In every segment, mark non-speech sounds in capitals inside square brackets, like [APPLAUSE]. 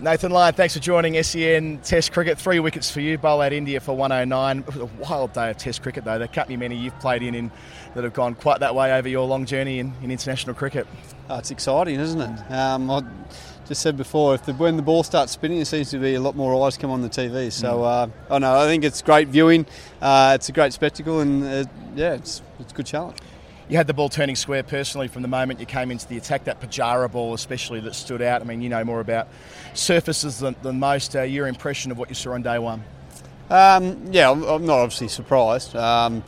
Nathan Lyon, thanks for joining SEN Test Cricket. Three wickets for you, bowl out India for 109. It was a wild day of Test cricket, though. There can't be many you've played in, in that have gone quite that way over your long journey in, in international cricket. Oh, it's exciting, isn't it? Um, I just said before, if the, when the ball starts spinning, there seems to be a lot more eyes come on the TV. So, uh, I know I think it's great viewing. Uh, it's a great spectacle, and uh, yeah, it's it's a good challenge. You had the ball turning square personally from the moment you came into the attack. That Pujara ball, especially, that stood out. I mean, you know more about surfaces than, than most. Uh, your impression of what you saw on day one? Um, yeah, I'm, not obviously surprised. Um,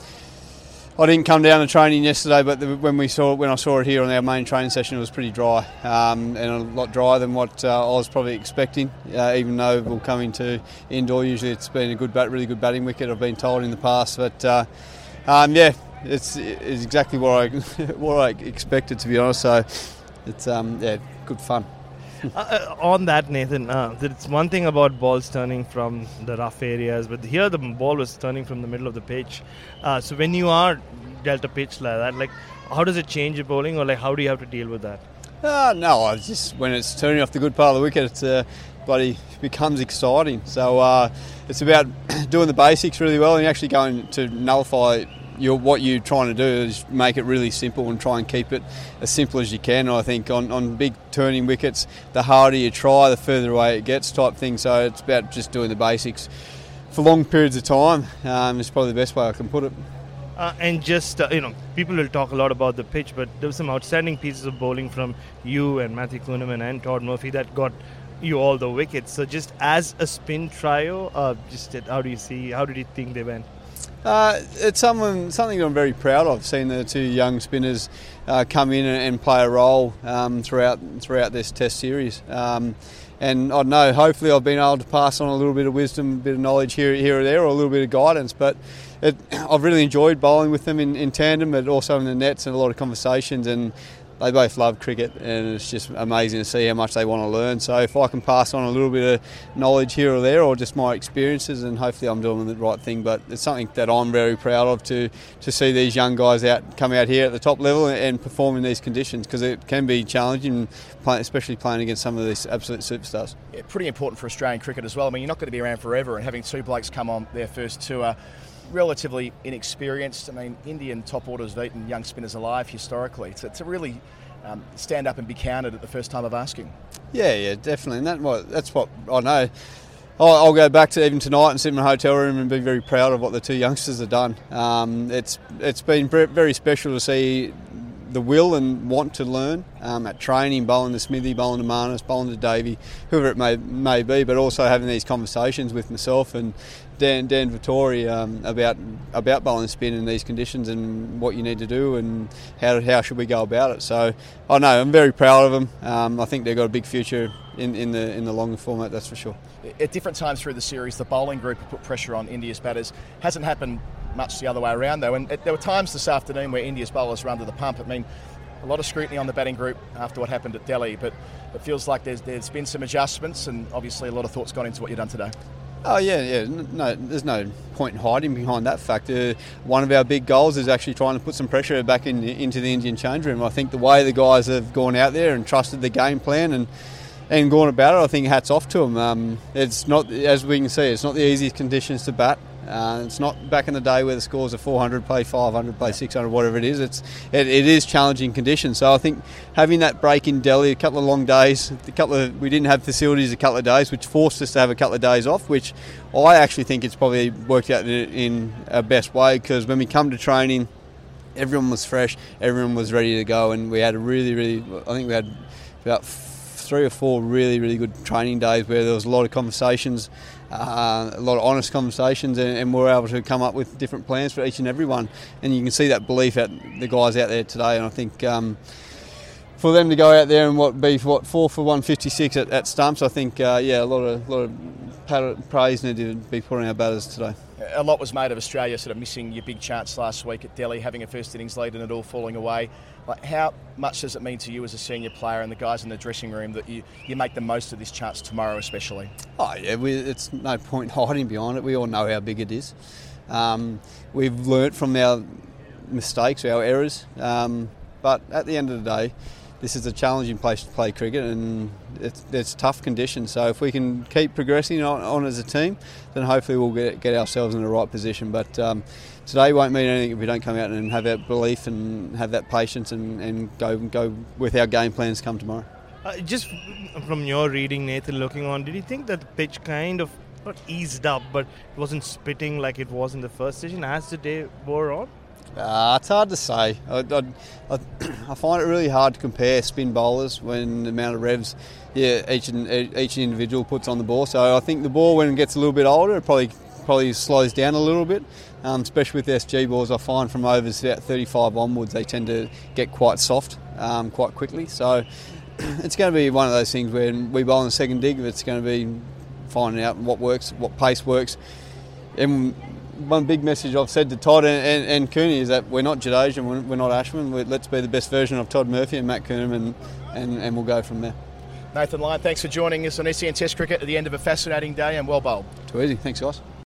I didn't come down to training yesterday, but the, when we saw when I saw it here on our main training session, it was pretty dry um, and a lot drier than what uh, I was probably expecting. Uh, even though we'll come into Indore, usually it's been a good, bat, really good batting wicket. I've been told in the past, but uh, um, yeah, it's, it's exactly what I [LAUGHS] what I expected to be honest. So it's um, yeah, good fun. [LAUGHS] uh, on that, Nathan, uh, it's one thing about balls turning from the rough areas, but here the ball was turning from the middle of the pitch. Uh, so when you are dealt a pitch like that, like how does it change your bowling, or like how do you have to deal with that? Uh, no, I just when it's turning off the good part of the wicket, it's uh, bloody becomes exciting. So uh, it's about [CLEARS THROAT] doing the basics really well and actually going to nullify your, what you're trying to do is make it really simple and try and keep it as simple as you can. I think on, on big turning wickets, the harder you try, the further away it gets, type thing. So it's about just doing the basics for long periods of time. Um, is probably the best way I can put it. Uh, and just uh, you know, people will talk a lot about the pitch, but there were some outstanding pieces of bowling from you and Matthew Kuhnemann and Todd Murphy that got you all the wickets. So just as a spin trio, uh, just how do you see? How did you think they went? Uh, it's something, something I'm very proud of. Seeing the two young spinners uh, come in and, and, play a role um, throughout throughout this Test series. Um, and I don't know. Hopefully, I've been able to pass on a little bit of wisdom, a bit of knowledge here, here or there, or a little bit of guidance. But it, [CLEARS THROAT] I've really enjoyed bowling with them in, in tandem, but also in the nets and a lot of conversations. And they both love cricket and it's just amazing to see how much they want to learn. So if I can pass on a little bit of knowledge here or there or just my experiences and hopefully I'm doing the right thing. But it's something that I'm very proud of to, to see these young guys out come out here at the top level and perform in these conditions because it can be challenging, especially playing against some of these absolute superstars. Yeah, pretty important for Australian cricket as well. I mean, you're not going to be around forever and having two blokes come on their first tour relatively inexperienced. I mean, Indian top orders have eaten young spinners alive historically. It's, it's a really um, stand up and be counted at the first time of asking. Yeah, yeah, definitely. And that, well, that's what I know. I'll, I'll, go back to even tonight and sit in my hotel room and be very proud of what the two youngsters have done. Um, it's it's been very special to see the will and want to learn um, at training, bowling to Smithy, bowling to Marnus, bowling to Davey, whoever it may may be, but also having these conversations with myself and Dan Dan Vettori um, about about bowling spin in these conditions and what you need to do and how how should we go about it. So I know I'm very proud of them. Um, I think they've got a big future in, in the in the longer format, that's for sure. At different times through the series, the bowling group put pressure on India's batters. Hasn't happened much the other way around though, and there were times this afternoon where India's bowlers were under the pump. I mean, a lot of scrutiny on the batting group after what happened at Delhi, but it feels like there's, there's been some adjustments and obviously a lot of thoughts gone into what you've done today. Oh yeah, yeah. No, there's no point in hiding behind that fact. Uh, one of our big goals is actually trying to put some pressure back in, into the Indian change room. I think the way the guys have gone out there and trusted the game plan and and gone about it, I think hats off to them. Um, it's not, as we can see, it's not the easiest conditions to bat. Uh, it's not back in the day where the scores are 400, play 500, play 600, whatever it is. It's it, it is challenging conditions. So I think having that break in Delhi, a couple of long days, a couple of we didn't have facilities a couple of days, which forced us to have a couple of days off. Which I actually think it's probably worked out in a best way because when we come to training, everyone was fresh, everyone was ready to go, and we had a really, really. I think we had about three or four really, really good training days where there was a lot of conversations, uh, a lot of honest conversations, and, and, we were able to come up with different plans for each and every one. And you can see that belief at the guys out there today, and I think. Um, for them to go out there and what be what four for 156 at, at stumps, I think uh, yeah, a lot of lot of praise needed to be put on our batters today. A lot was made of Australia sort of missing your big chance last week at Delhi, having a first innings lead and it all falling away. Like, how much does it mean to you as a senior player and the guys in the dressing room that you, you make the most of this chance tomorrow, especially? Oh yeah, we, it's no point [LAUGHS] hiding behind it. We all know how big it is. Um, we've learnt from our mistakes, our errors, um, but at the end of the day this is a challenging place to play cricket and it's, it's tough conditions. So if we can keep progressing on, on, as a team, then hopefully we'll get, get ourselves in the right position. But um, today won't mean anything if we don't come out and have that belief and have that patience and, and go go with our game plans come tomorrow. Uh, just from your reading, Nathan, looking on, did you think that the pitch kind of not eased up, but it wasn't spitting like it was in the first session as the day wore on? Uh, it's hard to say. I, I, I, find it really hard to compare spin bowlers when the amount of revs yeah, each each individual puts on the ball. So I think the ball, when it gets a little bit older, it probably probably slows down a little bit. Um, especially with SG balls, I find from overs about 35 onwards, they tend to get quite soft um, quite quickly. So [CLEARS THROAT] it's going to be one of those things where we bowl in the second dig. It's going to be finding out what works, what pace works. And one big message I've said to Todd and, and, and Cooney is that we're not Jadeja, we're, we're not Ashwin. We're, let's be the best version of Todd Murphy and Matt Kuhnemann, and, and, and we'll go from there. Nathan Lyon, thanks for joining us on SEN Test Cricket at the end of a fascinating day and well bowled. Too easy. Thanks, guys.